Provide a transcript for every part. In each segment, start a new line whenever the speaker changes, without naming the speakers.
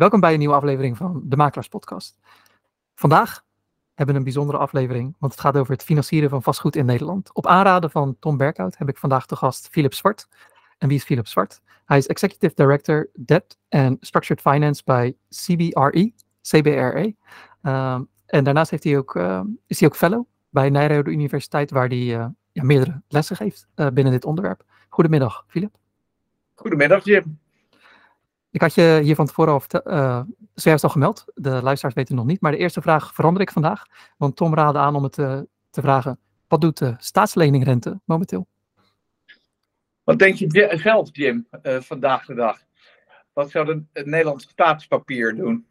Welkom bij een nieuwe aflevering van de Makelaars Podcast. Vandaag hebben we een bijzondere aflevering, want het gaat over het financieren van vastgoed in Nederland. Op aanraden van Tom Berkhout heb ik vandaag de gast Philip Zwart. En wie is Philip Zwart? Hij is Executive Director Debt and Structured Finance bij CBRE, CBRE. Um, en daarnaast heeft hij ook, uh, is hij ook fellow bij Nijrode Universiteit, waar hij uh, ja, meerdere lessen geeft uh, binnen dit onderwerp. Goedemiddag, Philip.
Goedemiddag, Jim.
Ik had je hier van tevoren al, uh, zojuist al gemeld. De luisteraars weten het nog niet. Maar de eerste vraag verander ik vandaag. Want Tom raadde aan om het uh, te vragen. Wat doet de staatsleningrente momenteel?
Wat denk je zelf, Jim, uh, vandaag de dag? Wat zou de, het Nederlandse staatspapier doen?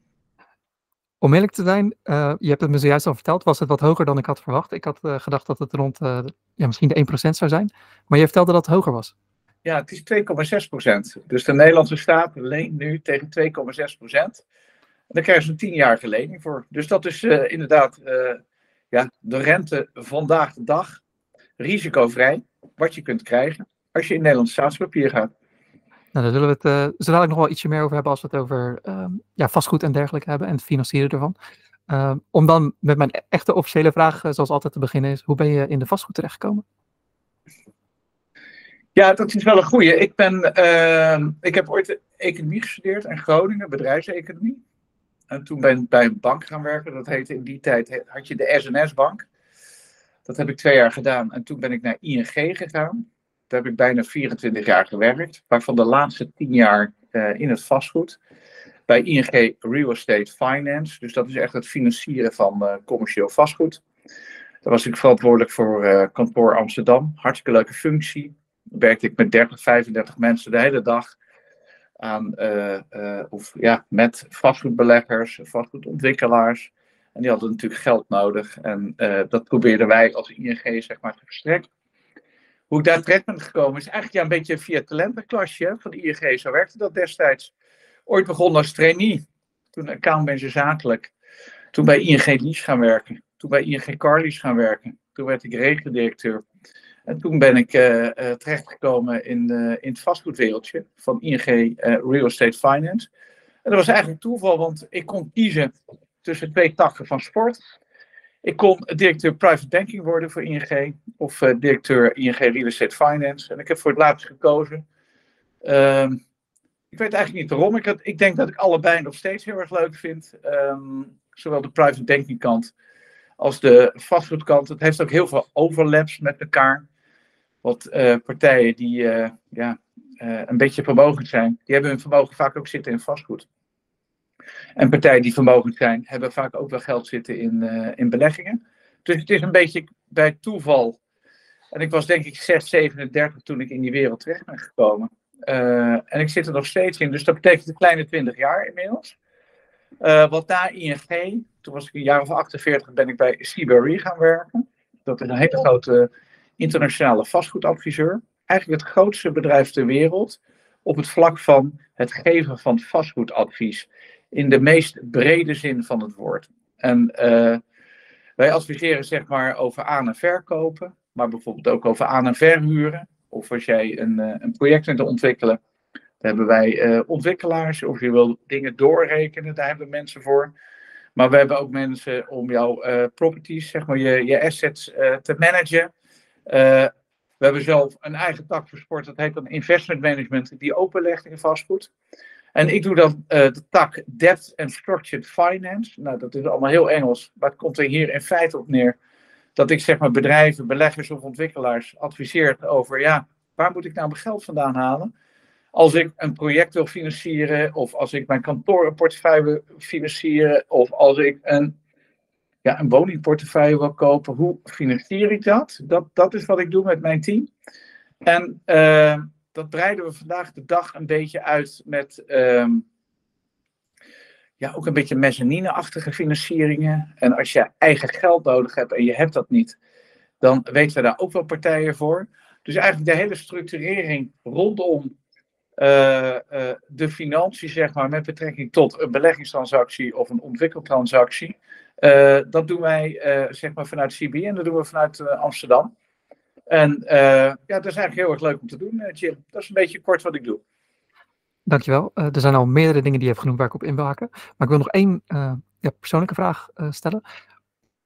Om eerlijk te zijn, je hebt het me zojuist al verteld, was het wat hoger dan ik had verwacht. Ik had gedacht dat het rond ja, misschien de 1% zou zijn. Maar je vertelde dat het hoger was.
Ja, het is 2,6 procent. Dus de Nederlandse staat leent nu tegen 2,6 procent. En daar krijgen ze een tienjarige lening voor. Dus dat is uh, inderdaad uh, ja, de rente vandaag de dag risicovrij. Wat je kunt krijgen als je in Nederlands staatspapier gaat.
Nou, daar zullen we het uh, dadelijk nog wel ietsje meer over hebben als we het over ehm, ja, vastgoed en dergelijke hebben en het financieren ervan. Ehm, om dan met mijn echte officiële vraag, zoals altijd te beginnen is, hoe ben je in de vastgoed terechtgekomen?
Ja, dat is wel een goeie. Ik, ben, uh, ik heb ooit economie gestudeerd in Groningen, bedrijfseconomie. En toen ben ik bij een bank gaan werken. Dat heette in die tijd, had je de SNS-bank. Dat heb ik twee jaar gedaan. En toen ben ik naar ING gegaan. Daar heb ik bijna 24 jaar gewerkt. Waarvan de laatste 10 jaar uh, in het vastgoed. Bij ING Real Estate Finance. Dus dat is echt het financieren van uh, commercieel vastgoed. Daar was ik verantwoordelijk voor uh, kantoor Amsterdam. Hartstikke leuke functie werkte ik met 30, 35 mensen de hele dag aan, uh, uh, of, ja, met vastgoedbeleggers, vastgoedontwikkelaars. En die hadden natuurlijk geld nodig. En uh, dat probeerden wij als ING zeg maar, te verstrekken. Hoe ik daar terecht ben gekomen is eigenlijk ja, een beetje via talentenklasje van ING. Zo werkte dat destijds. Ooit begonnen als trainee. Toen accountmanager zakelijk. Toen bij ING Lies gaan werken. Toen bij ING Carlies gaan werken. Toen werd ik regeldirecteur. En toen ben ik uh, uh, terechtgekomen in, in het vastgoedwereldje van ING Real Estate Finance. En dat was eigenlijk toeval, want ik kon kiezen tussen twee takken van sport. Ik kon directeur private banking worden voor ING of directeur ING Real Estate Finance. En ik heb voor het laatst gekozen. Ehm, ik weet eigenlijk niet waarom. Ik, ik denk dat ik allebei nog steeds heel erg leuk vind. Um, zowel de private banking kant als de vastgoedkant. Het heeft ook heel veel overlaps met elkaar. Wat uh, partijen die uh, ja, uh, een beetje vermogend zijn, die hebben hun vermogen vaak ook zitten in vastgoed. En partijen die vermogend zijn, hebben vaak ook wel geld zitten in, in beleggingen. Dus het is een beetje bij toeval. En ik was denk ik 6, 37 toen ik in die wereld terecht ben gekomen. en ik zit er nog steeds in, dus dat betekent een kleine 20 jaar inmiddels. Wat na ING, toen was ik een jaar of 48, ben ik bij CBRE gaan werken. Dat is een hele grote internationale vastgoedadviseur. Eigenlijk het grootste bedrijf ter wereld op het vlak van het geven van vastgoedadvies. In de meest brede zin van het woord. En uh, wij adviseren zeg maar over aan- en verkopen, maar bijvoorbeeld ook over aan- en verhuren. Of als jij een, uh, een project wilt ontwikkelen, daar hebben wij uh, ontwikkelaars. Of je wil dingen doorrekenen, daar hebben we mensen voor. Maar we hebben ook mensen om jouw properties, zeg maar je, je assets te managen. We hebben zelf een eigen tak voor sport, dat heet dan investment management, die openlegt in vastgoed. En ik doe dan de tak Debt and Structured Finance. Nou, dat is allemaal heel Engels, maar het komt er hier in feite op neer dat ik zeg maar bedrijven, beleggers of ontwikkelaars adviseer over, ja, waar moet ik nou mijn geld vandaan halen? Als ik een project wil financieren, of als ik mijn kantorenportefeuille wil financieren, of als ik een ja, een woningportefeuille wil kopen, hoe financier ik dat? dat? Dat is wat ik doe met mijn team. En uh, dat breiden we vandaag de dag een beetje uit met uh, ja, ook een beetje mezzanine-achtige financieringen. En als je eigen geld nodig hebt en je hebt dat niet, dan weten we daar ook wel partijen voor. Dus eigenlijk de hele structurering rondom de financiën, zeg maar, met betrekking tot een beleggingstransactie of een ontwikkeltransactie. Uh, dat doen wij zeg maar vanuit CB en dat doen we vanuit Amsterdam. En ja, dat is eigenlijk heel erg leuk om te doen, Jim. Dat is een beetje kort wat ik doe.
Dankjewel. Er zijn al meerdere dingen die je hebt genoemd waar ik op in wil. Maar ik wil nog één ja, persoonlijke vraag stellen.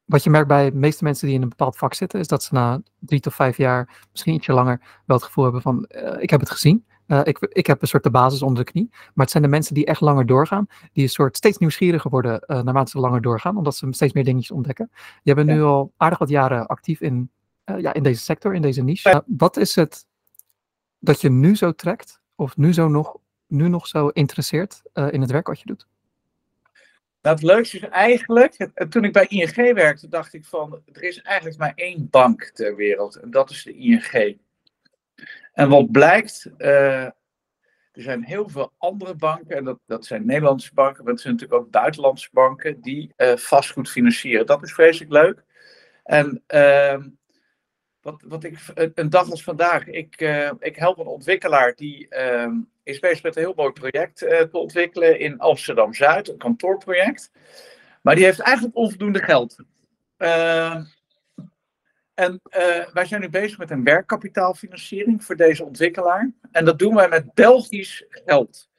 Wat je merkt bij de meeste mensen die in een bepaald vak zitten, is dat ze na drie tot vijf jaar, misschien ietsje langer, wel het gevoel hebben van ik heb het gezien. Ik, ik heb een soort de basis onder de knie. Maar het zijn de mensen die echt langer doorgaan, die een soort steeds nieuwsgieriger worden naarmate ze langer doorgaan, omdat ze steeds meer dingetjes ontdekken. Je bent nu al aardig wat jaren actief in, ja, in deze sector, in deze niche. wat is het dat je nu zo trekt, of nu zo nog nu nog zo interesseert uh, in het werk wat je doet?
Nou, het leukste is eigenlijk, toen ik bij ING werkte, dacht ik van, er is eigenlijk maar één bank ter wereld en dat is de ING. En wat blijkt, uh, er zijn heel veel andere banken, en dat, dat zijn Nederlandse banken, maar het zijn natuurlijk ook buitenlandse banken, die uh, vastgoed financieren. Dat is vreselijk leuk. En uh, wat, wat ik, een dag als vandaag, ik, uh, ik help een ontwikkelaar die uh, is bezig met een heel mooi project te ontwikkelen in Amsterdam Zuid, een kantoorproject. Maar die heeft eigenlijk onvoldoende geld. En wij zijn nu bezig met een werkkapitaalfinanciering voor deze ontwikkelaar. En dat doen wij met Belgisch geld.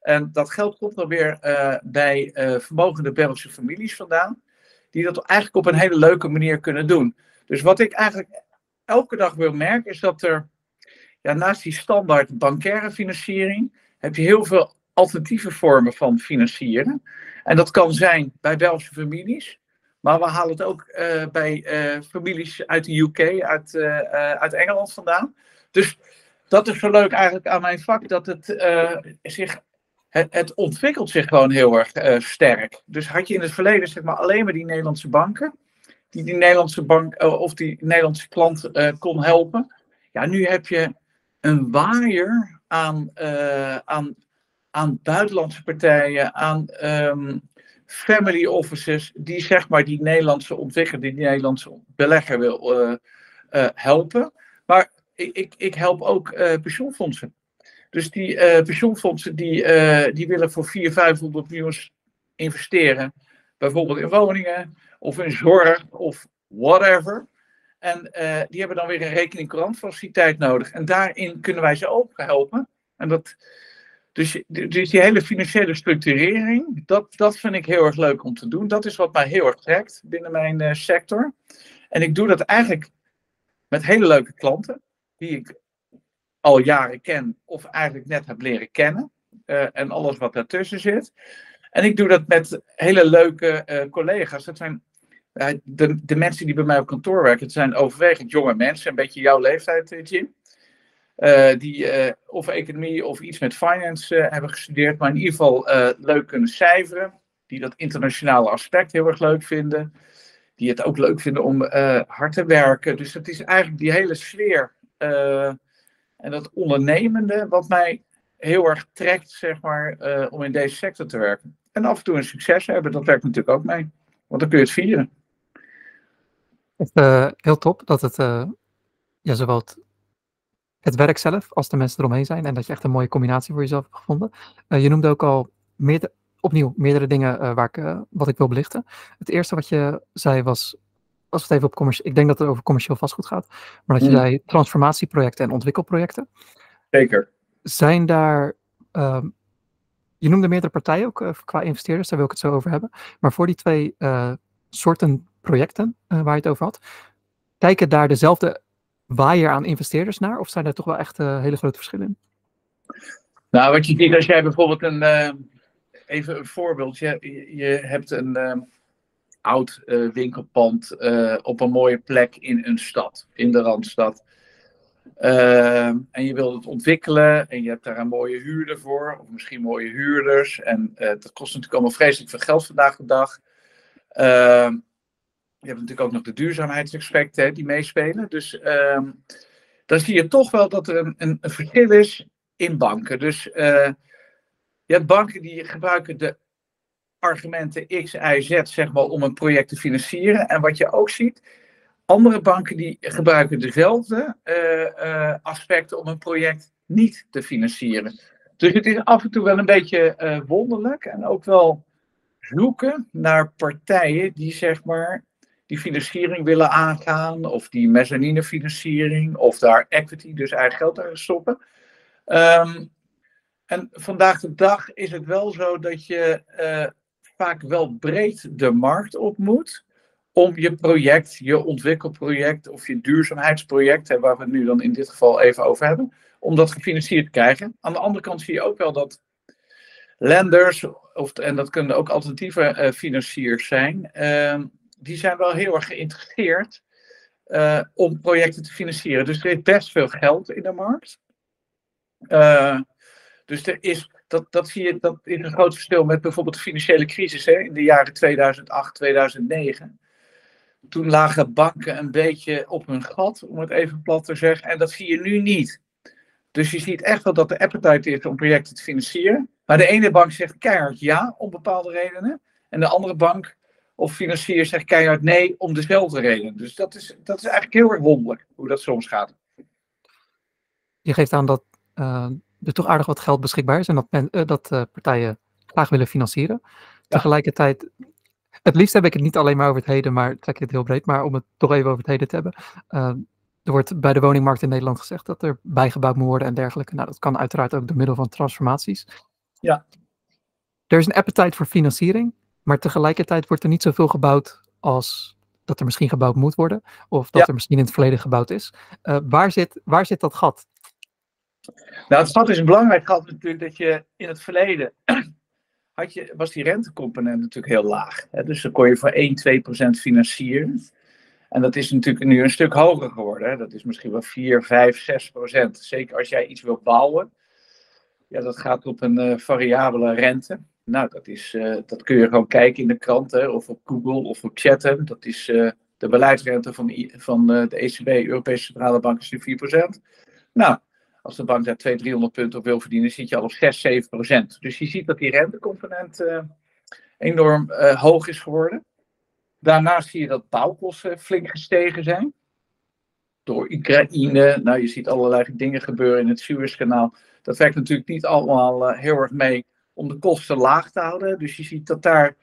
En dat geld komt dan weer bij vermogende Belgische families vandaan, die dat eigenlijk op een hele leuke manier kunnen doen. Dus wat ik eigenlijk elke dag wil merken, is dat er ja, naast die standaard bankaire financiering, heb je heel veel alternatieve vormen van financieren. En dat kan zijn bij Belgische families, maar we halen het ook uh, bij uh, families uit de UK, uit, uh, uit Engeland vandaan. Dus dat is zo leuk eigenlijk aan mijn vak, dat het zich het, ontwikkelt zich gewoon heel erg sterk. Dus had je in het verleden zeg maar, alleen maar die Nederlandse banken die die Nederlandse bank eh, of die Nederlandse klant kon helpen. Ja, nu heb je een waaier aan, aan, aan buitenlandse partijen, aan um, family offices, die zeg maar die Nederlandse ontwikkelaar, die Nederlandse belegger wil uh, helpen. Maar ik, ik, help ook pensioenfondsen. Dus die pensioenfondsen die, die willen voor 400, 500 miljoen investeren, bijvoorbeeld in woningen of in zorg of whatever. En die hebben dan weer een rekening courantfaciliteit nodig. En daarin kunnen wij ze ook helpen. En dat, dus, dus die hele financiële structurering, dat, dat vind ik heel erg leuk om te doen. Dat is wat mij heel erg trekt binnen mijn uh, sector. En ik doe dat eigenlijk met hele leuke klanten, die ik al jaren ken of eigenlijk net heb leren kennen. Uh, en alles wat daartussen zit. En ik doe dat met hele leuke collega's. Dat zijn de, de mensen die bij mij op kantoor werken, het zijn overwegend jonge mensen, een beetje jouw leeftijd, eh, Jim. Uh, die uh, of economie of iets met finance uh, hebben gestudeerd, maar in ieder geval leuk kunnen cijferen. Die dat internationale aspect heel erg leuk vinden. Die het ook leuk vinden om hard te werken. Dus het is eigenlijk die hele sfeer en dat ondernemende wat mij heel erg trekt, zeg maar, om in deze sector te werken. En af en toe een succes hebben, dat werkt natuurlijk ook mee. Want dan kun je het vieren.
Heel top dat het, ja, zowel het, het, werk zelf als de mensen eromheen zijn en dat je echt een mooie combinatie voor jezelf hebt gevonden. Uh, je noemde ook al meerdere, opnieuw meerdere dingen waar ik, wat ik wil belichten. Het eerste wat je zei was, als het even op commercieel, ik denk dat het over commercieel vastgoed gaat, maar dat je mm. zei transformatieprojecten en ontwikkelprojecten.
Zeker.
Zijn daar, ehm, je noemde meerdere partijen ook qua investeerders, daar wil ik het zo over hebben. Maar voor die twee soorten projecten waar je het over had, kijken daar dezelfde waaier aan investeerders naar? Of zijn er toch wel echt uh, hele grote verschillen in?
Nou, wat je ziet als jij bijvoorbeeld een, uh, even een voorbeeld, je, je hebt een oud winkelpand op een mooie plek in een stad, in de Randstad. en je wilt het ontwikkelen en je hebt daar een mooie huurder voor, of misschien mooie huurders. En dat kost natuurlijk allemaal vreselijk veel geld vandaag de dag. Je hebt natuurlijk ook nog de duurzaamheidsaspecten die meespelen. Dus uh, dan zie je toch wel dat er een, een, verschil is in banken. Dus uh, je hebt banken die gebruiken de argumenten X, Y, Z zeg maar, om een project te financieren. En wat je ook ziet, andere banken die gebruiken dezelfde uh, aspecten om een project niet te financieren. Dus het is af en toe wel een beetje wonderlijk en ook wel zoeken naar partijen die zeg maar die financiering willen aangaan, of die mezzanine of daar equity, dus eigen geld aan stoppen. Um, en vandaag de dag is het wel zo dat je uh, vaak wel breed de markt op moet om je project, je ontwikkelproject of je duurzaamheidsproject, hè, waar we het nu dan in dit geval even over hebben, om dat gefinancierd te krijgen. Aan de andere kant zie je ook wel dat lenders, of, en dat kunnen ook alternatieve uh, financiers zijn, uh, die zijn wel heel erg geïnteresseerd uh, om projecten te financieren. Dus er is best veel geld in de markt. Uh, dus er is, dat, dat zie je, dat is een groot verschil met bijvoorbeeld de financiële crisis hè, in de jaren 2008, 2009. Toen lagen banken een beetje op hun gat, om het even plat te zeggen. En dat zie je nu niet. Dus je ziet echt wel dat de appetite is om projecten te financieren. Maar de ene bank zegt keihard ja, om bepaalde redenen. En de andere bank of financier zegt keihard nee, om dezelfde reden. Dus dat is, dat is eigenlijk heel erg wonderlijk, hoe dat soms gaat.
Je geeft aan dat uh, er toch aardig wat geld beschikbaar is en dat, men, uh, dat uh, partijen graag willen financieren. Ja. Tegelijkertijd, het liefst heb ik het niet alleen maar over het heden, maar trek ik het heel breed, maar om het toch even over het heden te hebben. er wordt bij de woningmarkt in Nederland gezegd dat er bijgebouwd moet worden en dergelijke. Nou, dat kan uiteraard ook door middel van transformaties.
Ja.
Er is een appetite voor financiering, maar tegelijkertijd wordt er niet zoveel gebouwd als dat er misschien gebouwd moet worden, of dat ja. er misschien in het verleden gebouwd is. Uh, waar, zit, waar zit dat gat?
Nou, het gat is een belangrijk gat natuurlijk dat je in het verleden had je, was die rentecomponent natuurlijk heel laag. Hè? Dus dan kon je voor 1, 2 procent financieren. En dat is natuurlijk nu een stuk hoger geworden. Hè? Dat is misschien wel 4, 5, 6 procent. Zeker als jij iets wilt bouwen. Ja, dat gaat op een uh, variabele rente. Nou, dat, is, uh, dat kun je gewoon kijken in de kranten of op Google of op chatten. Dat is uh, de beleidsrente van, van de ECB, Europese Centrale Bank, is nu 4%. Nou, als de bank daar 200, 300 punten op wil verdienen, zit je al op 6, 7 procent. Dus je ziet dat die rentecomponent enorm hoog is geworden. Daarnaast zie je dat bouwkosten flink gestegen zijn. Door Oekraïne, nou je ziet allerlei dingen gebeuren in het Suezkanaal. Dat werkt natuurlijk niet allemaal heel erg mee om de kosten laag te houden. Dus je ziet dat daar,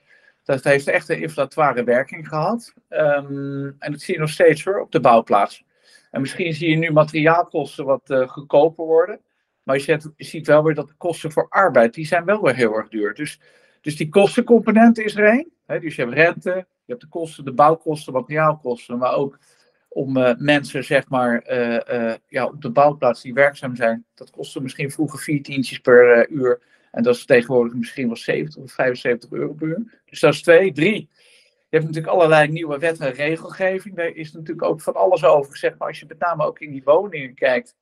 dat heeft echt een inflatoire werking gehad. Um, en dat zie je nog steeds hoor, op de bouwplaats. En misschien zie je nu materiaalkosten wat uh, goedkoper worden. Maar je, je, ziet wel weer dat de kosten voor arbeid, die zijn wel weer heel erg duur. Dus, dus die kostencomponent is er één. Dus je hebt rente, je hebt de kosten, de bouwkosten, materiaalkosten. Maar ook om uh, mensen, zeg maar, uh, ja, op de bouwplaats die werkzaam zijn. Dat kostte misschien vroeger vier tientjes per uur. En dat is tegenwoordig misschien wel 70 of 75 euro per uur. Dus dat is twee. Drie, je hebt natuurlijk allerlei nieuwe wet en regelgeving. Daar is natuurlijk ook van alles over gezegd. Maar als je met name ook in die woningen kijkt.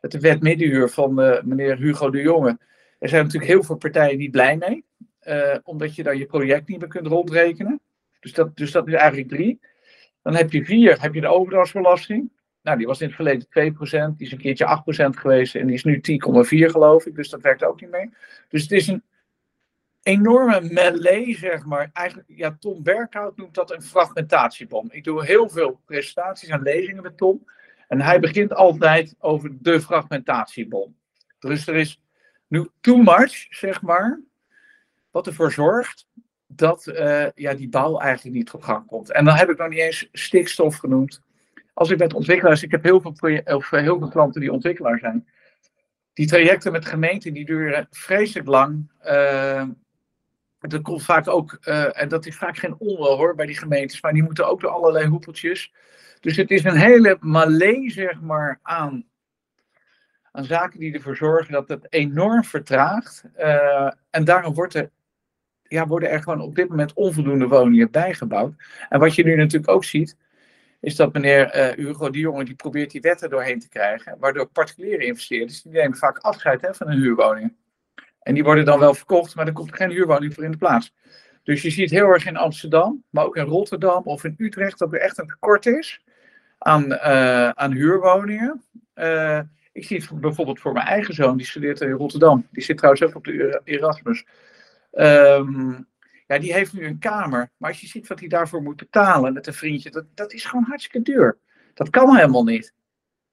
Met de wet middenhuur van uh, meneer Hugo de Jonge. Er zijn natuurlijk heel veel partijen niet blij mee. Uh, omdat je dan je project niet meer kunt rondrekenen. Dus dat, dus dat is eigenlijk drie. Dan heb je vier, heb je de overdrachtsbelasting. Nou, die was in het verleden 2%, die is een keertje 8% geweest en die is nu 10,4 geloof ik. Dus dat werkt ook niet mee. Dus het is een enorme melee, zeg maar. Eigenlijk, ja, Tom Berkhout noemt dat een fragmentatiebom. Ik doe heel veel presentaties en lezingen met Tom. En hij begint altijd over de fragmentatiebom. Dus er is nu too much, zeg maar, wat ervoor zorgt dat uh, ja, die bouw eigenlijk niet op gang komt. En dan heb ik nog niet eens stikstof genoemd. Als ik met ontwikkelaars, ik heb heel veel, of heel veel klanten die ontwikkelaar zijn. Die trajecten met gemeenten die duren vreselijk lang. Uh, er komt vaak ook, uh, en dat is vaak geen onwel hoor bij die gemeentes, maar die moeten ook door allerlei hoepeltjes. Dus het is een hele malee, zeg maar, aan, aan zaken die ervoor zorgen dat het enorm vertraagt. En daarom wordt er, ja, worden er gewoon op dit moment onvoldoende woningen bijgebouwd. En wat je nu natuurlijk ook ziet, is dat meneer uh, Hugo de Jonge die probeert die wetten doorheen te krijgen, waardoor particuliere investeerders, die nemen vaak afscheid hè, van hun huurwoningen. En die worden dan wel verkocht, maar er komt geen huurwoning voor in de plaats. Dus je ziet heel erg in Amsterdam, maar ook in Rotterdam of in Utrecht dat er echt een tekort is aan, uh, aan huurwoningen. Uh, ik zie het bijvoorbeeld voor mijn eigen zoon, die studeert in Rotterdam. Die zit trouwens ook op de Erasmus. Um, ja, die heeft nu een kamer. Maar als je ziet wat hij daarvoor moet betalen met een vriendje, dat, dat is gewoon hartstikke duur. Dat kan helemaal niet.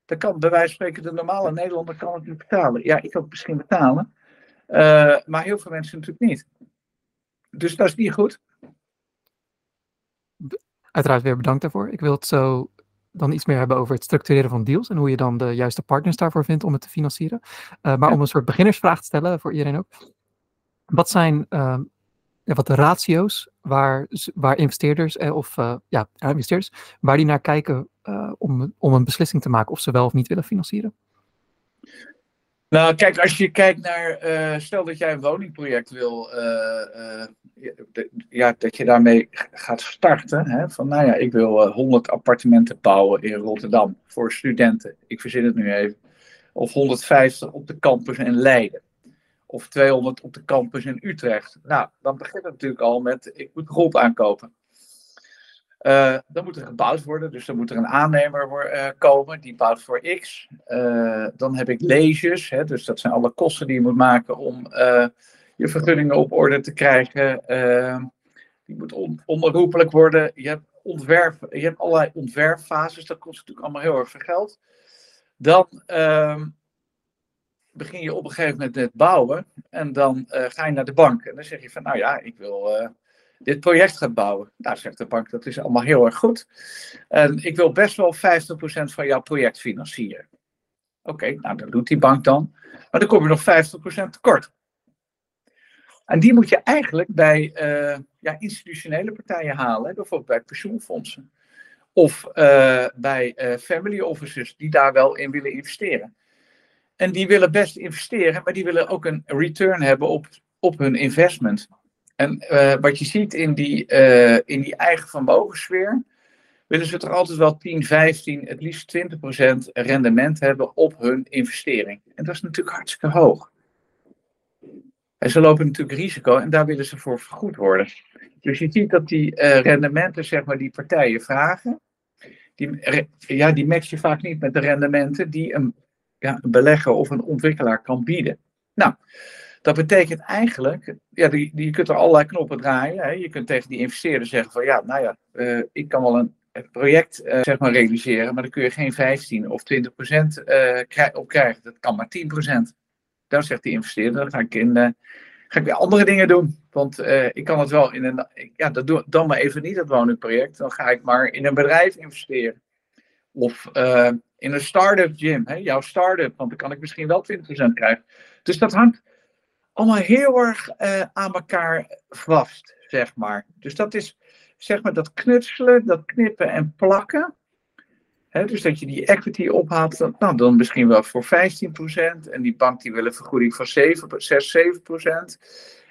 Dat kan bij wijze van spreken de normale Nederlander kan het niet betalen. Ja, ik kan het misschien betalen. Uh, maar heel veel mensen natuurlijk niet. Dus dat is niet goed.
Uiteraard weer bedankt daarvoor. Ik wil het zo dan iets meer hebben over het structureren van deals en hoe je dan de juiste partners daarvoor vindt om het te financieren. maar om een soort beginnersvraag te stellen voor iedereen ook. Wat zijn ehm, wat de ratio's waar, waar investeerders of ja, investeerders, waar die naar kijken om, om een beslissing te maken of ze wel of niet willen financieren?
Nou, kijk, als je kijkt naar, uh, stel dat jij een woningproject wil, uh, uh, ja, dat je daarmee gaat starten. Hè, van, nou ja, ik wil 100 appartementen bouwen in Rotterdam voor studenten. Ik verzin het nu even. Of 150 op de campus in Leiden. Of 200 op de campus in Utrecht. Nou, dan begint het natuurlijk al met, ik moet grond aankopen. Uh, dan moet er gebouwd worden, dus dan moet er een aannemer uh, komen die bouwt voor X. Uh, dan heb ik leges, hè, dus dat zijn alle kosten die je moet maken om je vergunningen op orde te krijgen. die moet on onderroepelijk worden. Je hebt, ontwerp, je hebt allerlei ontwerpfases, dat kost natuurlijk allemaal heel erg veel geld. Dan ehm, begin je op een gegeven moment met bouwen en dan ga je naar de bank en dan zeg je van nou ja, ik wil dit project gaat bouwen. Nou, zegt de bank, dat is allemaal heel erg goed. En ik wil best wel 50% van jouw project financieren. Oké, nou, dat doet die bank dan. Maar dan kom je nog 50% tekort. En die moet je eigenlijk bij uh, ja, institutionele partijen halen, bijvoorbeeld bij pensioenfondsen. Of bij family offices die daar wel in willen investeren. En die willen best investeren, maar die willen ook een return hebben op, op hun investment. En uh, wat je ziet in die, uh, in die eigen vermogenssfeer, willen ze er altijd wel 10, 15, het liefst 20% rendement hebben op hun investering. En dat is natuurlijk hartstikke hoog. En ze lopen natuurlijk risico en daar willen ze voor vergoed worden. Dus je ziet dat die uh, rendementen, zeg maar, die partijen vragen, die, ja, die match je vaak niet met de rendementen die een, ja, een belegger of een ontwikkelaar kan bieden. Nou, dat betekent eigenlijk, ja, die, die, je kunt er allerlei knoppen draaien. Hè. Je kunt tegen die investeerder zeggen van ja, nou ja, uh, ik kan wel een project uh, zeg maar realiseren, maar dan kun je geen 15 of 20 procent uh, op krijgen. Dat kan maar 10 procent. Dan zegt die investeerder, dan ga ik, in, ga ik weer andere dingen doen. Want ik kan het wel in een, ja, dat doe dan maar even niet, dat woningproject. Dan ga ik maar in een bedrijf investeren. Of in een start-up gym, hè, jouw start-up, want dan kan ik misschien wel 20% krijgen. Dus dat hangt, allemaal heel erg uh, aan elkaar vast, zeg maar. Dus dat is, zeg maar, dat knutselen, dat knippen en plakken. Dus dat je die equity ophaalt, nou, dan misschien wel voor 15%. En die bank die wil een vergoeding van 7, 6, 7%.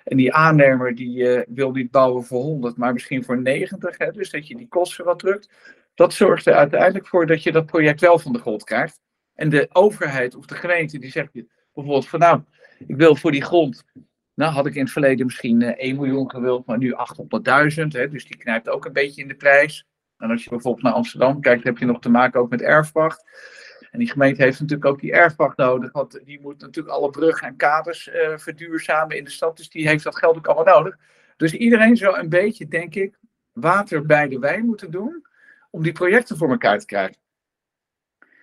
En die aannemer die uh, wil niet bouwen voor 100, maar misschien voor 90. Hè, dus dat je die kosten wat drukt. Dat zorgt er uiteindelijk voor dat je dat project wel van de grond krijgt. En de overheid of de gemeente die zegt bijvoorbeeld van nou, ik wil voor die grond, nou had ik in het verleden misschien 1 eh, miljoen gewild, maar nu 800.000. Dus die knijpt ook een beetje in de prijs. En als je bijvoorbeeld naar Amsterdam kijkt, heb je nog te maken ook met erfpacht. En die gemeente heeft natuurlijk ook die erfpacht nodig, want die moet natuurlijk alle bruggen en kaders uh, verduurzamen in de stad. Dus die heeft dat geld ook allemaal nodig. Dus iedereen zou een beetje, denk ik, water bij de wijn moeten doen om die projecten voor elkaar te krijgen.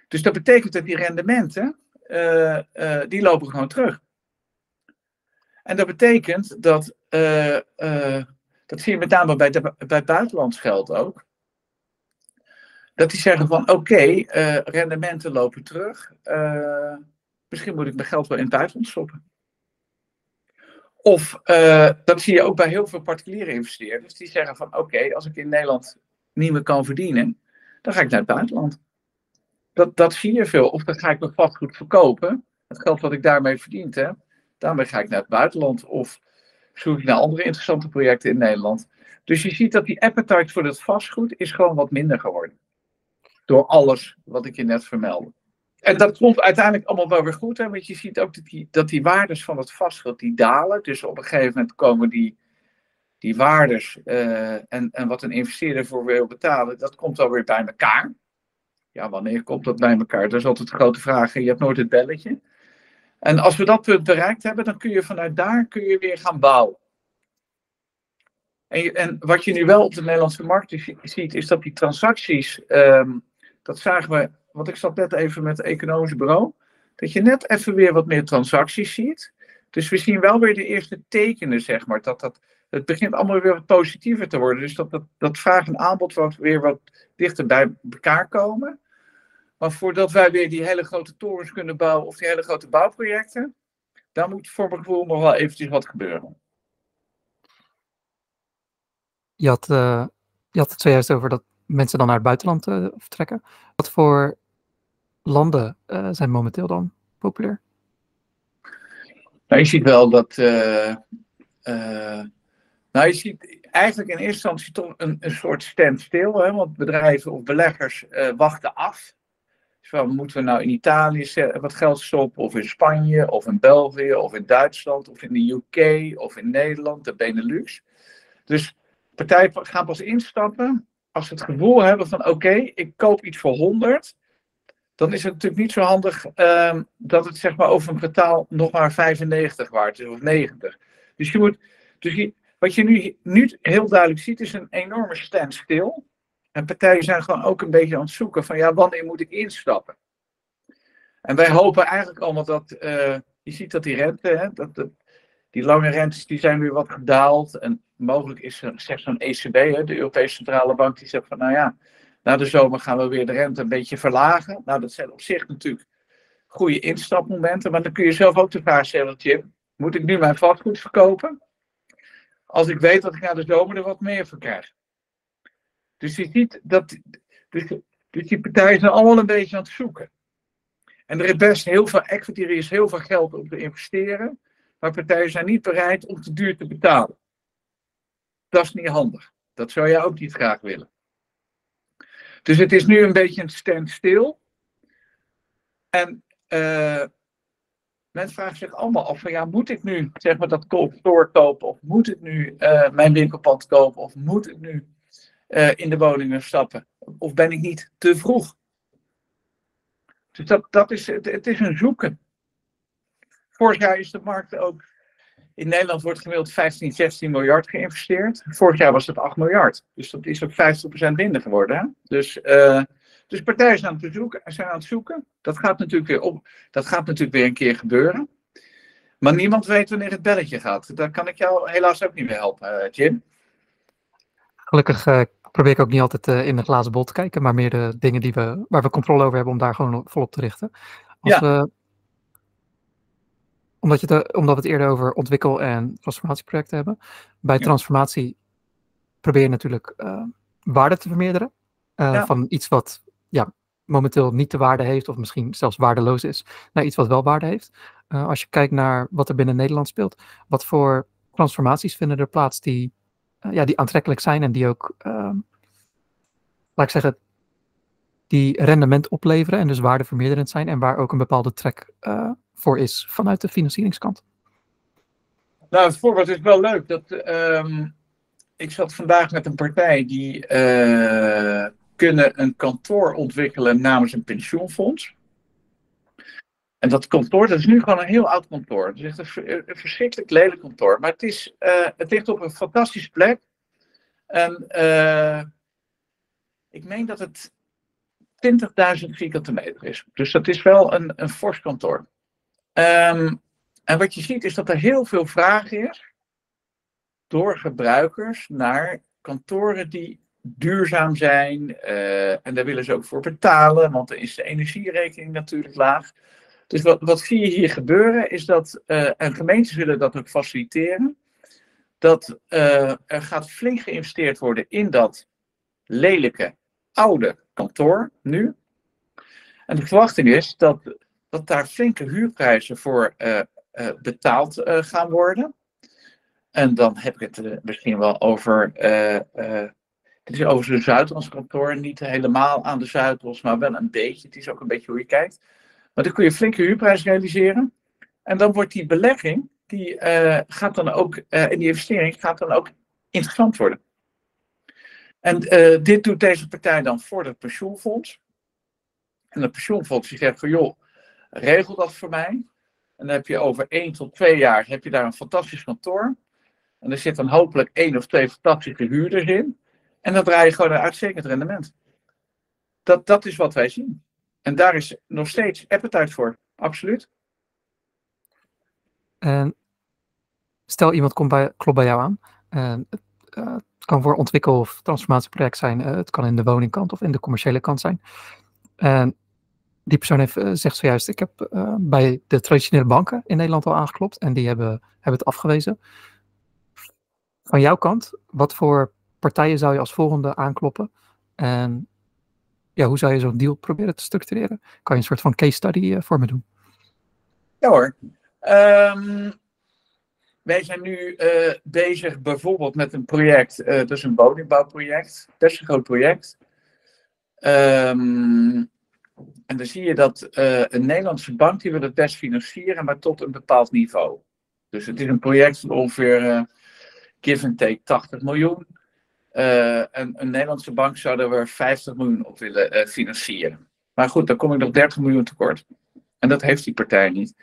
Dus dat betekent dat die rendementen, uh, uh, die lopen gewoon terug. En dat betekent dat, uh, dat zie je met name bij, bij buitenlands geld ook, dat die zeggen van oké, rendementen lopen terug, misschien moet ik mijn geld wel in het buitenland stoppen. Of dat zie je ook bij heel veel particuliere investeerders, die zeggen van oké, als ik in Nederland niet kan verdienen, dan ga ik naar het buitenland. Dat, dat zie je veel. Of dan ga ik nog vastgoed verkopen, het geld wat ik daarmee verdiend heb, Daarmee ga ik naar het buitenland of zoek ik naar andere interessante projecten in Nederland. Dus je ziet dat die appetite voor het vastgoed is gewoon wat minder geworden. Door alles wat ik je net vermeldde. En dat komt uiteindelijk allemaal wel weer goed, hè? want je ziet ook dat die, dat die waardes van het vastgoed die dalen. Dus op een gegeven moment komen die, die waardes uh, en, en wat een investeerder voor wil betalen, dat komt alweer bij elkaar. Ja, wanneer komt dat bij elkaar? Dat is altijd de grote vraag. Je hebt nooit het belletje. En als we dat punt bereikt hebben, dan kun je vanuit daar kun je weer gaan bouwen. En, en wat je nu wel op de Nederlandse markt ziet, is dat die transacties, um, dat zagen we, want ik zat net even met het economisch bureau, dat je net even weer wat meer transacties ziet. Dus we zien wel weer de eerste tekenen, zeg maar, dat dat het begint allemaal weer wat positiever te worden. Dus dat, dat, dat vraag en aanbod wat weer wat dichter bij elkaar komen. Maar voordat wij weer die hele grote torens kunnen bouwen of die hele grote bouwprojecten, daar moet voor mijn gevoel nog wel eventjes wat gebeuren.
Je had, uh, je had het zojuist over dat mensen dan naar het buitenland uh, vertrekken. Wat voor landen uh, zijn momenteel dan populair?
Nou, je ziet wel dat. Nou, je ziet eigenlijk in eerste instantie toch een, een soort standstill. Hè, want bedrijven of beleggers wachten af. Dus moeten we nou in Italië wat geld stoppen, of in Spanje, of in België, of in Duitsland, of in de UK, of in Nederland, de Benelux. Dus partijen gaan pas instappen als ze het gevoel hebben van oké, ik koop iets voor 100. Dan is het natuurlijk niet zo handig uh, dat het zeg maar over een kwartaal nog maar 95 waard is of 90. Dus je moet, dus je, wat je nu, nu heel duidelijk ziet is een enorme standstill. En partijen zijn gewoon ook een beetje aan het zoeken van ja, wanneer moet ik instappen? En wij hopen eigenlijk allemaal dat, uh, je ziet dat die rente, hè, dat, die lange rentes die zijn weer wat gedaald. En mogelijk is er, zegt zo'n ECB, hè, de Europese Centrale Bank, die zegt van nou ja, na de zomer gaan we weer de rente een beetje verlagen. Nou, dat zijn op zich natuurlijk goede instapmomenten. Maar dan kun je zelf ook de vraag stellen, Jim, moet ik nu mijn vastgoed verkopen? Als ik weet dat ik na de zomer er wat meer voor krijg. Dus je ziet dat. Dus, dus die partijen zijn allemaal een beetje aan het zoeken. En er is best heel veel equity, er is heel veel geld om te investeren. Maar partijen zijn niet bereid om te duur te betalen. Dat is niet handig. Dat zou jij ook niet graag willen. Dus het is nu een beetje een standstill. En uh, men vraagt zich allemaal af van ja, moet ik nu zeg maar dat kantoor kopen? Of moet ik nu uh, mijn winkelpand kopen? Of moet ik nu uh, in de woningen stappen? Of ben ik niet te vroeg? Dus dat, dat is, het, is een zoeken. Vorig jaar is de markt ook. In Nederland wordt gemiddeld 15, 16 miljard geïnvesteerd. Vorig jaar was het 8 miljard. Dus dat is ook 50% minder geworden. Hè? Dus, uh, dus partijen zijn aan, het zoeken, zijn aan het zoeken. Dat gaat, natuurlijk weer op, dat gaat natuurlijk weer een keer gebeuren. Maar niemand weet wanneer het belletje gaat. Daar kan ik jou helaas ook niet meer helpen, uh, Jim.
Gelukkig uh, probeer ik ook niet altijd uh, in de glazen bol te kijken, maar meer de dingen die we, waar we controle over hebben om daar gewoon volop te richten. Als ja. we, omdat, je de, omdat we het eerder over ontwikkel- en transformatieprojecten hebben. Bij transformatie probeer je natuurlijk uh, waarde te vermeerderen. Ja. Van iets wat ja, momenteel niet de waarde heeft, of misschien zelfs waardeloos is, naar iets wat wel waarde heeft. als je kijkt naar wat er binnen Nederland speelt, wat voor transformaties vinden er plaats die ja, die aantrekkelijk zijn en die ook, ehm, laat ik zeggen, die rendement opleveren en dus waardevermeerderend zijn en waar ook een bepaalde trek uh, voor is vanuit de financieringskant.
Nou, het voorbeeld is wel leuk. Dat, um, ik zat vandaag met een partij die kunnen een kantoor ontwikkelen namens een pensioenfonds. En dat kantoor, dat is nu gewoon een heel oud kantoor. Het is echt een, verschrikkelijk lelijk kantoor. Maar het, is, uh, het ligt op een fantastische plek. En uh, ik meen dat het 20.000 vierkante meter is. Dus dat is wel een, een fors kantoor. Um, en wat je ziet is dat er heel veel vraag is door gebruikers naar kantoren die duurzaam zijn. Uh, en daar willen ze ook voor betalen, want dan is de energierekening natuurlijk laag. Dus wat, wat zie je hier gebeuren is dat, uh, en gemeentes willen dat ook faciliteren, dat uh, er gaat flink geïnvesteerd worden in dat lelijke oude kantoor nu. En de verwachting is dat, dat daar flinke huurprijzen voor betaald gaan worden. En dan heb ik het misschien wel over. Het is over zo'n Zuidlands kantoor, niet helemaal aan de Zuidlands, maar wel een beetje. Het is ook een beetje hoe je kijkt. Maar dan kun je flinke huurprijs realiseren. En dan wordt die belegging, die uh, gaat dan ook, en die investering gaat dan ook interessant worden. En uh, dit doet deze partij dan voor het pensioenfonds. En het pensioenfonds zegt van joh, regel dat voor mij. En dan heb je over één tot twee jaar heb je daar een fantastisch kantoor. En er zitten hopelijk één of twee fantastische huurders in. En dan draai je gewoon een uitstekend rendement. Dat, dat is wat wij zien. En daar is nog steeds appetite voor, absoluut.
En stel iemand komt bij, klopt bij jou aan En het, kan voor ontwikkel- of transformatieproject zijn. het kan in de woningkant of in de commerciële kant zijn. Die persoon heeft, zegt zojuist, ik heb bij de traditionele banken in Nederland al aangeklopt en die hebben, hebben het afgewezen. Van jouw kant, wat voor partijen zou je als volgende aankloppen? En ja, hoe zou je zo'n deal proberen te structureren? Kan je een soort van case study voor me doen?
Ja hoor. Um, wij zijn nu uh, bezig bijvoorbeeld met een project, uh, is een woningbouwproject, best een groot project. Um, en dan zie je dat een Nederlandse bank die wil het best financieren, maar tot een bepaald niveau. Dus het is een project van ongeveer give and take 80 miljoen. En een Nederlandse bank zou er 50 miljoen op willen financieren. Maar goed, dan kom ik nog 30 miljoen tekort. En dat heeft die partij niet.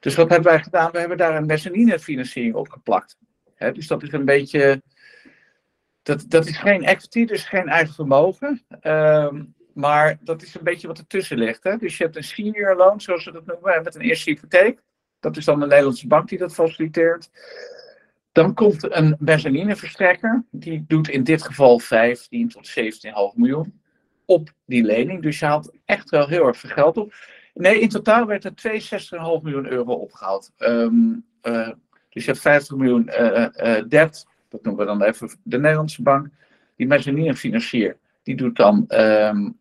Dus wat hebben wij gedaan? We hebben daar een mezzanine-financiering op geplakt. dus dat is een beetje. Dat, dat is geen equity, dus geen eigen vermogen. Um, maar dat is een beetje wat ertussen ligt. Hè? Dus je hebt een senior loan, zoals ze dat noemen, met een eerste hypotheek. Dat is dan de Nederlandse bank die dat faciliteert. Dan komt een mezzanine-verstrekker. Die doet in dit geval 15 tot 17,5 miljoen op die lening. Dus je haalt echt wel heel erg veel geld op. Nee, in totaal werd er 62,5 miljoen euro opgehaald. Um, uh, dus je hebt 50 miljoen uh, debt, dat noemen we dan even de Nederlandse bank, die mezzanine financiert. Die doet dan, um,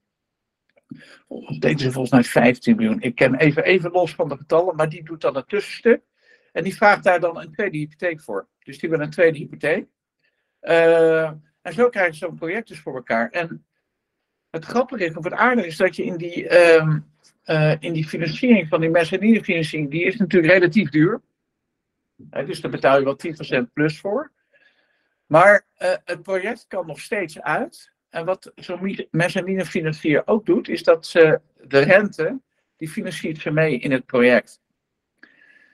deden ze volgens mij 15 miljoen. Ik ken even, even los van de getallen, maar die doet dan een tussenstuk. En die vraagt daar dan een tweede hypotheek voor. Dus die wil een tweede hypotheek. Uh, en zo krijg je zo'n project dus voor elkaar. En het grappige is, of het aardige is, dat je in die, um, uh, in die financiering van die mezzanine financiering, die is natuurlijk relatief duur. Dus daar betaal je wel 10% plus voor. Maar uh, het project kan nog steeds uit. En wat zo'n mezzanine financier ook doet, is dat ze de rente, die financiert ze mee in het project.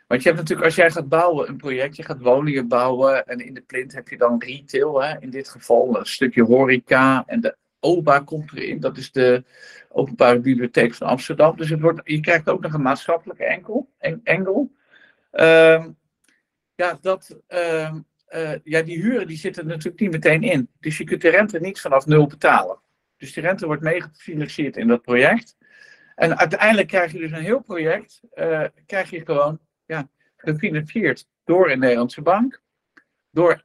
Want je hebt natuurlijk, als jij gaat bouwen, een project, je gaat woningen bouwen en in de plint heb je dan retail, hè, in dit geval een stukje horeca en de OBA komt erin, dat is de Openbare Bibliotheek van Amsterdam. Dus het wordt, je krijgt ook nog een maatschappelijke enkel, en, engel. Uh, ja, dat, uh, uh, ja, die huren die zitten natuurlijk niet meteen in. Dus je kunt de rente niet vanaf nul betalen. Dus die rente wordt meegefinancierd in dat project. En uiteindelijk krijg je dus een heel project, uh, krijg je gewoon ja, gefinancierd door een Nederlandse bank, door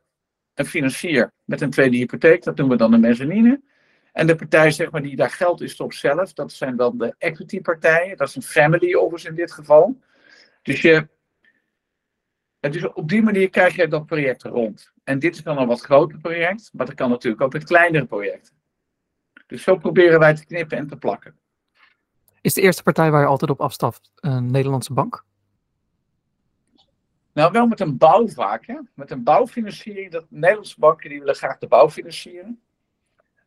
een financier met een tweede hypotheek, dat noemen we dan de mezzanine. En de partij zeg maar, die daar geld is op zelf, dat zijn dan de equity partijen. Dat is een family office in dit geval. Dus, je, dus op die manier krijg je dat project rond. En dit is dan een wat groter project, maar dat kan natuurlijk ook met kleinere projecten. Dus zo proberen wij te knippen en te plakken.
Is de eerste partij waar je altijd op afstapt een Nederlandse bank?
Nou, wel met een bouw vaak. Hè? Met een bouwfinanciering. Dat Nederlandse banken die willen graag de bouw financieren.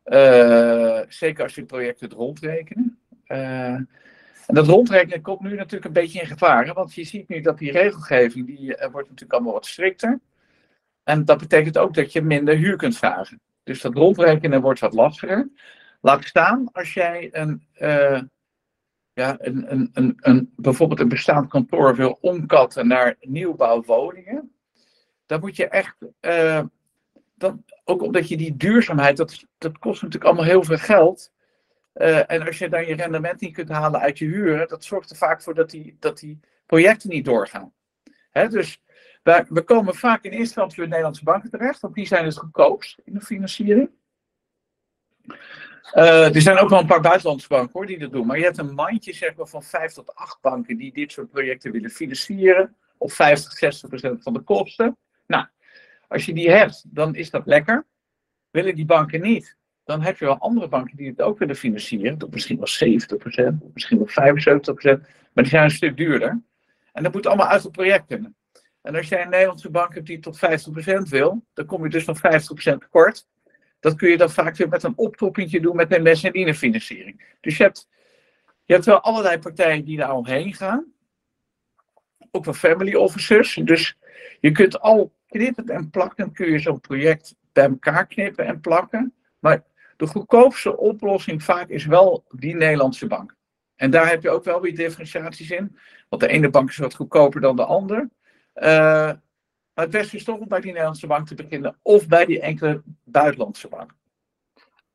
Uh, zeker als je projecten het rondrekenen. Uh, en dat rondrekenen komt nu natuurlijk een beetje in gevaar. Want je ziet nu dat die regelgeving, die uh, wordt natuurlijk allemaal wat strikter. En dat betekent ook dat je minder huur kunt vragen. Dus dat rondrekenen wordt wat lastiger. Laat staan als jij een, ja, een, een, een, een, bijvoorbeeld een bestaand kantoor wil omkatten naar nieuwbouwwoningen. Dan moet je echt dat, ook omdat je die duurzaamheid, dat, dat kost natuurlijk allemaal heel veel geld. Uh, en als je dan je rendement niet kunt halen uit je huren, dat zorgt er vaak voor dat die, dat die projecten niet doorgaan. Hè, dus wij, we komen vaak in eerste instantie bij Nederlandse banken terecht, want die zijn het goedkoopst in de financiering. Uh, er zijn ook wel een paar buitenlandse banken hoor, die dat doen. Maar je hebt een mandje zeg maar, van vijf tot acht banken die dit soort projecten willen financieren. Op 50, 60 procent van de kosten. Nou, als je die hebt, dan is dat lekker. Willen die banken niet, dan heb je wel andere banken die het ook willen financieren. Tot misschien wel 70%, misschien wel 75%, maar die zijn een stuk duurder. En dat moet allemaal uit het project kunnen. En als jij een Nederlandse bank hebt die tot 50% wil, dan kom je dus nog 50% tekort. Dat kun je dan vaak weer met een optoppingje doen met een mezzanine financiering. Dus je hebt, je hebt wel allerlei partijen die daar omheen gaan. Ook wel family officers. Dus je kunt al knippen en plakken kun je zo'n project bij elkaar knippen en plakken. Maar de goedkoopste oplossing vaak is wel die Nederlandse bank. En daar heb je ook wel weer differentiaties in. Want de ene bank is wat goedkoper dan de ander. Uh, Maar het beste is toch om bij die Nederlandse bank te beginnen of bij die enkele buitenlandse bank.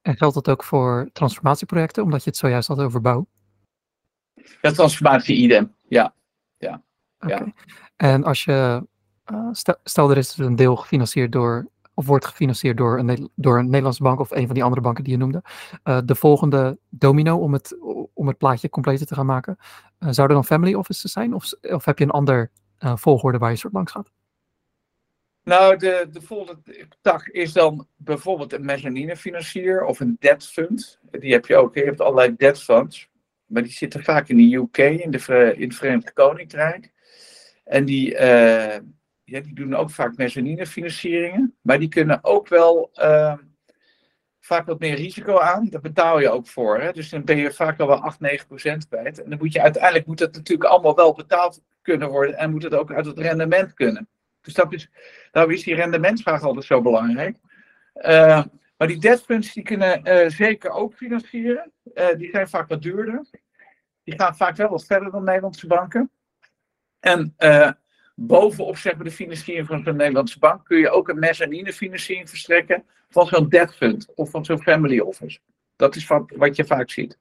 En geldt dat ook voor transformatieprojecten, omdat je het zojuist had over bouw?
Ja, transformatie idem, ja. ja.
Okay. En als je, uh, stel, stel, er is een deel gefinancierd door, of wordt gefinancierd door een, door een Nederlandse bank of een van die andere banken die je noemde. Uh, de volgende domino om het, om het plaatje compleet te gaan maken, uh, zou er dan family offices zijn? Of, of heb je een ander volgorde waar je soort langs gaat?
Nou, de, de volgende tak is dan bijvoorbeeld een mezzanine financier of een debt fund. Die heb je ook. Je hebt allerlei debt funds. Maar die zitten vaak in de UK, in, de, in het Verenigd Koninkrijk. En die, uh, ja, die doen ook vaak mezzanine financieringen. Maar die kunnen ook wel uh, vaak wat meer risico aan. Daar betaal je ook voor. Hè? Dus dan ben je vaak al wel 8, 9 procent kwijt. En dan moet je uiteindelijk moet het natuurlijk allemaal wel betaald kunnen worden. En moet het ook uit het rendement kunnen. Dus dat is, daarom is die rendementsvraag altijd zo belangrijk. Uh, maar die debt funds die kunnen uh, zeker ook financieren. Uh, die zijn vaak wat duurder. Die gaan vaak wel wat verder dan Nederlandse banken. En bovenop zeg de financiering van zo'n Nederlandse bank kun je ook een mezzanine financiering verstrekken van zo'n debt fund of van zo'n family office. Dat is wat je vaak ziet.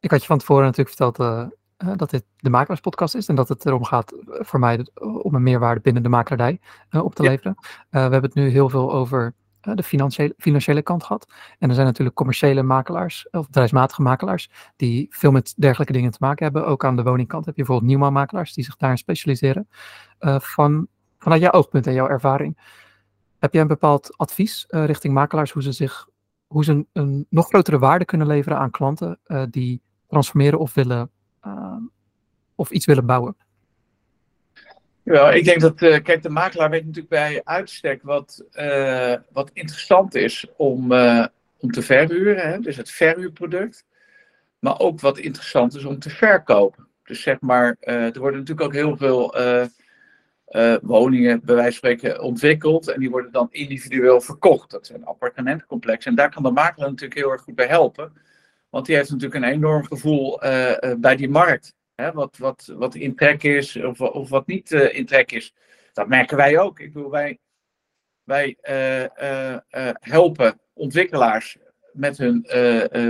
Ik had je van tevoren natuurlijk verteld uh, dat dit de makelaarspodcast is en dat het erom gaat eh, voor mij om een meerwaarde binnen de makelaardij uh, op te leveren. we hebben het nu heel veel over de financiële, financiële kant gehad. En er zijn natuurlijk commerciële makelaars of bedrijfsmatige makelaars die veel met dergelijke dingen te maken hebben. Ook aan de woningkant heb je bijvoorbeeld nieuwbouwmakelaars die zich daarin specialiseren. van, vanuit jouw oogpunt en jouw ervaring, heb jij een bepaald advies richting makelaars hoe ze zich hoe ze een, een, nog grotere waarde kunnen leveren aan klanten die transformeren of willen of iets willen bouwen?
Ja, ik denk dat, uh, kijk, de makelaar weet natuurlijk bij uitstek wat, uh, wat interessant is om, om te verhuren, hè? dus het verhuurproduct. Maar ook wat interessant is om te verkopen. Dus zeg maar, er worden natuurlijk ook heel veel woningen, bij wijze van spreken, ontwikkeld. En die worden dan individueel verkocht. Dat zijn appartementencomplexen. En daar kan de makelaar natuurlijk heel erg goed bij helpen. Want die heeft natuurlijk een enorm gevoel uh, uh, bij die markt. Hè? Wat, wat, wat in trek is of, of wat niet uh, in trek is. Dat merken wij ook. Ik bedoel, wij, wij helpen ontwikkelaars met hun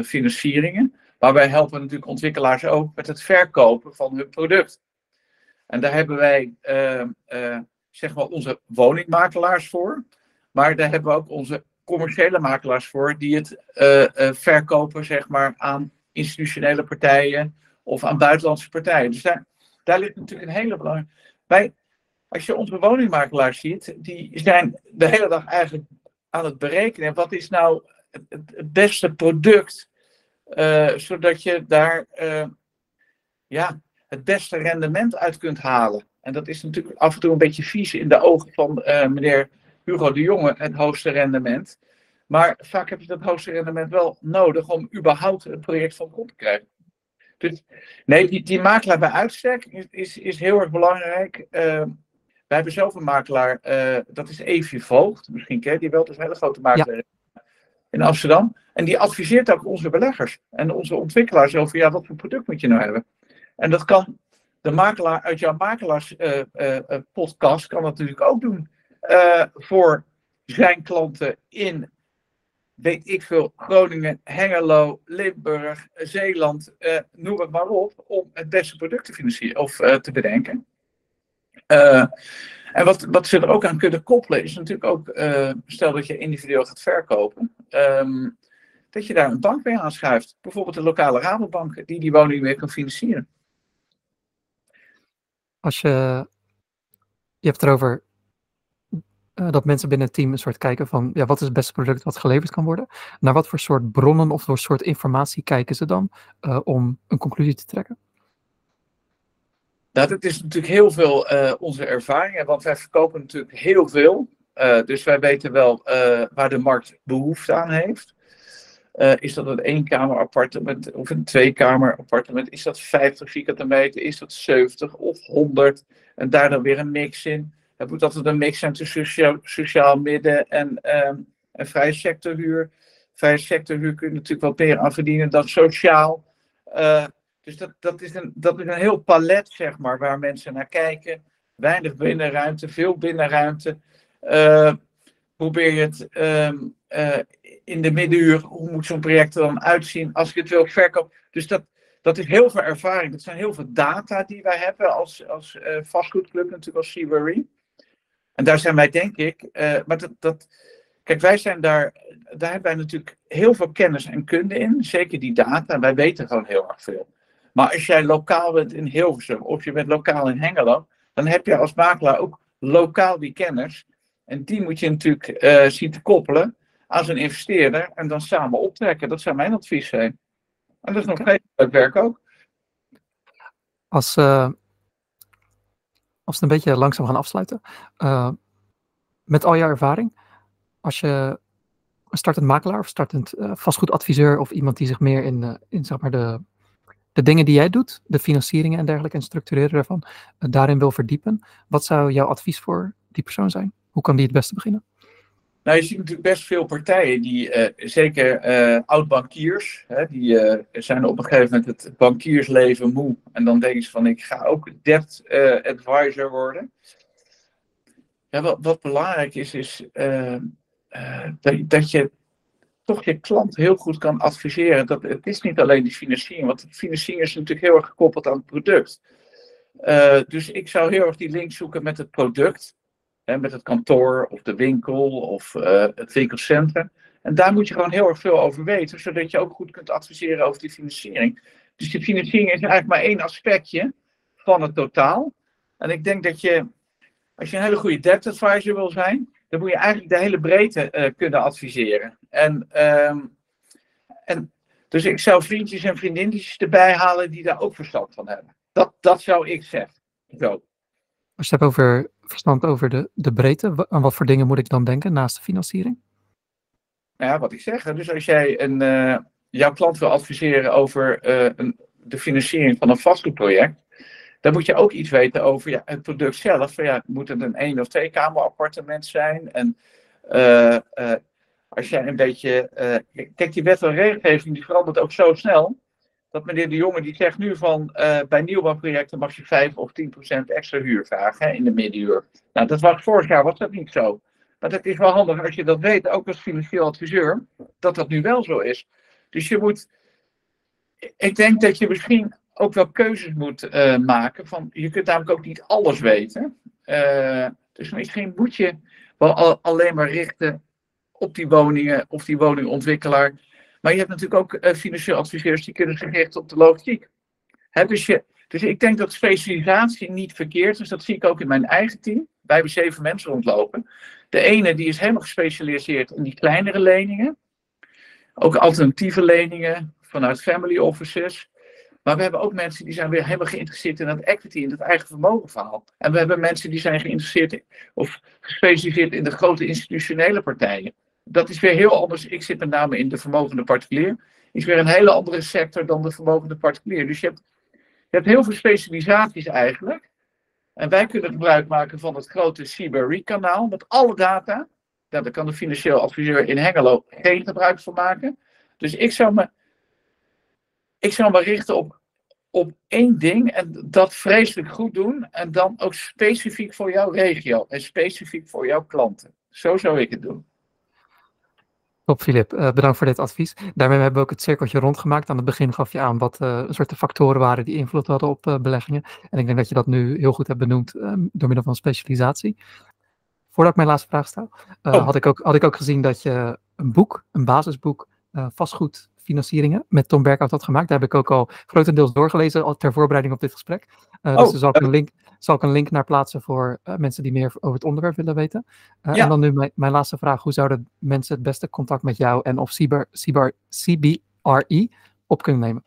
financieringen. Maar wij helpen natuurlijk ontwikkelaars ook met het verkopen van hun product. En daar hebben wij zeg maar onze woningmakelaars voor. Maar daar hebben we ook onze commerciële makelaars voor die het uh, uh, verkopen zeg maar, aan institutionele partijen of aan buitenlandse partijen. Dus daar, ligt natuurlijk een hele belangrijke. Bij, als je onze woningmakelaars ziet, die zijn de hele dag eigenlijk aan het berekenen. Wat is nou het, beste product, uh, zodat je daar ja, het beste rendement uit kunt halen. En dat is natuurlijk af en toe een beetje vies in de ogen van meneer Hugo de Jonge het hoogste rendement. Maar vaak heb je dat hoogste rendement wel nodig om überhaupt een project van grond te krijgen. Dus nee, die, die makelaar bij uitstek is, is, is heel erg belangrijk. Uh, wij hebben zelf een makelaar, uh, dat is Evie Voogd. Misschien ken je die wel, dat is een hele grote makelaar ja. in Amsterdam. En die adviseert ook onze beleggers en onze ontwikkelaars over, ja, wat voor product moet je nou hebben? En dat kan de makelaar uit jouw makelaarspodcast uh, kan dat natuurlijk ook doen. Uh, voor zijn klanten in, weet ik veel, Groningen, Hengelo, Limburg, Zeeland, uh, noem het maar op, om het beste product te financieren of uh, te bedenken. en wat, wat ze er ook aan kunnen koppelen, is natuurlijk ook, stel dat je individueel gaat verkopen, um, dat je daar een bank mee aanschuift. Bijvoorbeeld de lokale Rabobank, die die woning weer kan financieren.
Als je, je hebt erover uh, dat mensen binnen het team een soort kijken van, ja, wat is het beste product wat geleverd kan worden? Naar wat voor soort bronnen of voor soort informatie kijken ze dan uh, om een conclusie te trekken?
Nou, dat is natuurlijk heel veel uh, onze ervaring, want wij verkopen natuurlijk heel veel. dus wij weten wel waar de markt behoefte aan heeft. is dat een eenkamer appartement of een tweekamer appartement? Is dat 50 vierkante meter? Is dat 70 of 100? En daar dan weer een mix in. Moet altijd een mix zijn tussen sociaal, midden en, um, vrije sectorhuur. Vrije sectorhuur kun je natuurlijk wat meer aan verdienen dan sociaal. Uh, dus dat, dat, is een, dat is een heel palet, zeg maar, waar mensen naar kijken. weinig binnenruimte, veel binnenruimte. Uh, probeer je het ehm, eh, in de middenuur, hoe moet zo'n project er dan uitzien als ik het wil verkopen. Dus dat, dat is heel veel ervaring. Dat zijn heel veel data die wij hebben als, als uh, vastgoedclub, natuurlijk als Seabury. En daar zijn wij, denk ik, maar dat, dat, kijk, wij zijn daar, daar hebben wij natuurlijk heel veel kennis en kunde in. Zeker die data. Wij weten gewoon heel erg veel. Maar als jij lokaal bent in Hilversum of je bent lokaal in Hengelo, dan heb je als makelaar ook lokaal die kennis. En die moet je natuurlijk uh, zien te koppelen aan zo'n investeerder en dan samen optrekken. Dat zou mijn advies zijn. En dat is nog steeds het werk ook.
Als, uh, als we een beetje langzaam gaan afsluiten. Uh, met al jouw ervaring, als je een startend makelaar of startend vastgoedadviseur of iemand die zich meer in, in zeg maar de de dingen die jij doet, de financieringen en dergelijke en structureren daarvan, uh, daarin wil verdiepen. Wat zou jouw advies voor die persoon zijn? Hoe kan die het beste beginnen?
Nou, je ziet natuurlijk best veel partijen die, uh, zeker uh, oud-bankiers, die zijn op een gegeven moment het bankiersleven moe. En dan denken ze van, ik ga ook debt advisor worden. Ja, wat, wat belangrijk is, is dat, dat je toch je klant heel goed kan adviseren. Dat, het is niet alleen die financiering, want de financiering is natuurlijk heel erg gekoppeld aan het product. Dus ik zou heel erg die link zoeken met het product, met het kantoor of de winkel of uh, het winkelcentrum. En daar moet je gewoon heel erg veel over weten, zodat je ook goed kunt adviseren over die financiering. Dus die financiering is eigenlijk maar één aspectje van het totaal. En ik denk dat je, als je een hele goede debt advisor wil zijn, dan moet je eigenlijk de hele breedte uh, kunnen adviseren. En, um, en dus ik zou vriendjes en vriendinnetjes erbij halen die daar ook verstand van hebben. Dat, dat zou ik zeggen. Zo.
Als je hebt over verstand over de, de breedte, aan wat voor dingen moet ik dan denken naast de financiering?
Ja, wat ik zeg. Dus als jij een, uh, jouw klant wil adviseren over uh, een, de financiering van een vastgoedproject, dan moet je ook iets weten over ja, het product zelf. Ja, moet het een één of twee kamer appartement zijn? En uh, als jij een beetje. Kijk, die wet en regelgeving die verandert ook zo snel. Dat meneer De Jonge die zegt nu van bij nieuwbouwprojecten mag je 5 of 10 procent extra huur vragen in de middenuur. Nou, dat was vorig jaar was dat niet zo. Maar het is wel handig als je dat weet, ook als financieel adviseur, dat dat nu wel zo is. Dus je moet. Ik denk dat je misschien ook wel keuzes moet uh, maken. Van, je kunt namelijk ook niet alles weten. Uh, dus misschien moet je wel al, alleen maar richten op die woningen of die woningontwikkelaar. Maar je hebt natuurlijk ook uh, financieel adviseurs die kunnen zich richten op de logistiek. Dus, je, dus ik denk dat specialisatie niet verkeerd is. Dat zie ik ook in mijn eigen team. Wij hebben zeven mensen rondlopen. De ene die is helemaal gespecialiseerd in die kleinere leningen. Ook alternatieve leningen vanuit family offices. Maar we hebben ook mensen die zijn weer helemaal geïnteresseerd in dat equity, in het eigen vermogenverhaal. En we hebben mensen die zijn geïnteresseerd in, of gespecialiseerd in de grote institutionele partijen. Dat is weer heel anders. Ik zit met name in de vermogende particulier. Is weer een hele andere sector dan de vermogende particulier. Dus je hebt, je hebt heel veel specialisaties eigenlijk. En wij kunnen gebruik maken van het grote CBRE-kanaal met alle data. daar kan de financieel adviseur in Hengelo geen gebruik van maken. Dus ik zou me ik zou me richten op, op één ding en dat vreselijk goed doen. En dan ook specifiek voor jouw regio en specifiek voor jouw klanten. Zo zou ik het doen.
Top, Filip. Uh, bedankt voor dit advies. Daarmee hebben we ook het cirkeltje rondgemaakt. Aan het begin gaf je aan wat uh, soorten factoren waren die invloed hadden op uh, beleggingen. En ik denk dat je dat nu heel goed hebt benoemd ehm, door middel van specialisatie. Voordat ik mijn laatste vraag stel, oh. had, ik ook, had ik ook gezien dat je een boek, een basisboek, vastgoed financieringen met Tom Berkhout had gemaakt. Daar heb ik ook al grotendeels doorgelezen al ter voorbereiding op dit gesprek. Uh, oh, dus daar zal ik, een link, zal ik een link naar plaatsen voor uh, mensen die meer over het onderwerp willen weten. Uh, ja. En dan nu mijn, mijn, laatste vraag. Hoe zouden mensen het beste contact met jou en of CBR, CBR, CBRE op kunnen nemen?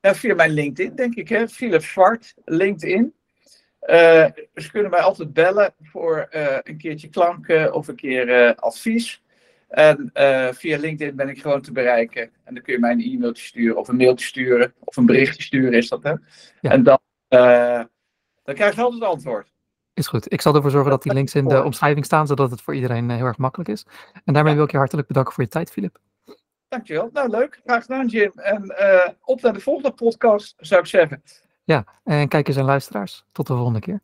Ja, via mijn LinkedIn, denk ik. Hè? Philip Zwart, LinkedIn. ze kunnen mij altijd bellen voor een keertje klank of een keer advies. En via LinkedIn ben ik gewoon te bereiken. En dan kun je mij een e-mailtje sturen of een mailtje sturen. Of een berichtje sturen is dat, hè? Ja. En dan, dan krijg je altijd antwoord.
Is goed. Ik zal ervoor zorgen dat die links in de omschrijving staan, zodat het voor iedereen uh, heel erg makkelijk is. En daarmee ja. wil ik je hartelijk bedanken voor je tijd, Filip.
Dankjewel. Nou, leuk. Graag gedaan, Jim. En op naar de volgende podcast, zou ik zeggen.
Ja, en kijkers en luisteraars. Tot de volgende keer.